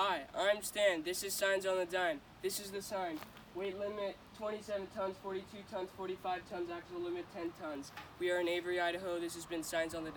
Hi, I'm Stan. This is Signs on the Dime. This is the sign. Weight limit 27 tons, 42 tons, 45 tons, actual limit 10 tons. We are in Avery, Idaho. This has been Signs on the Dime.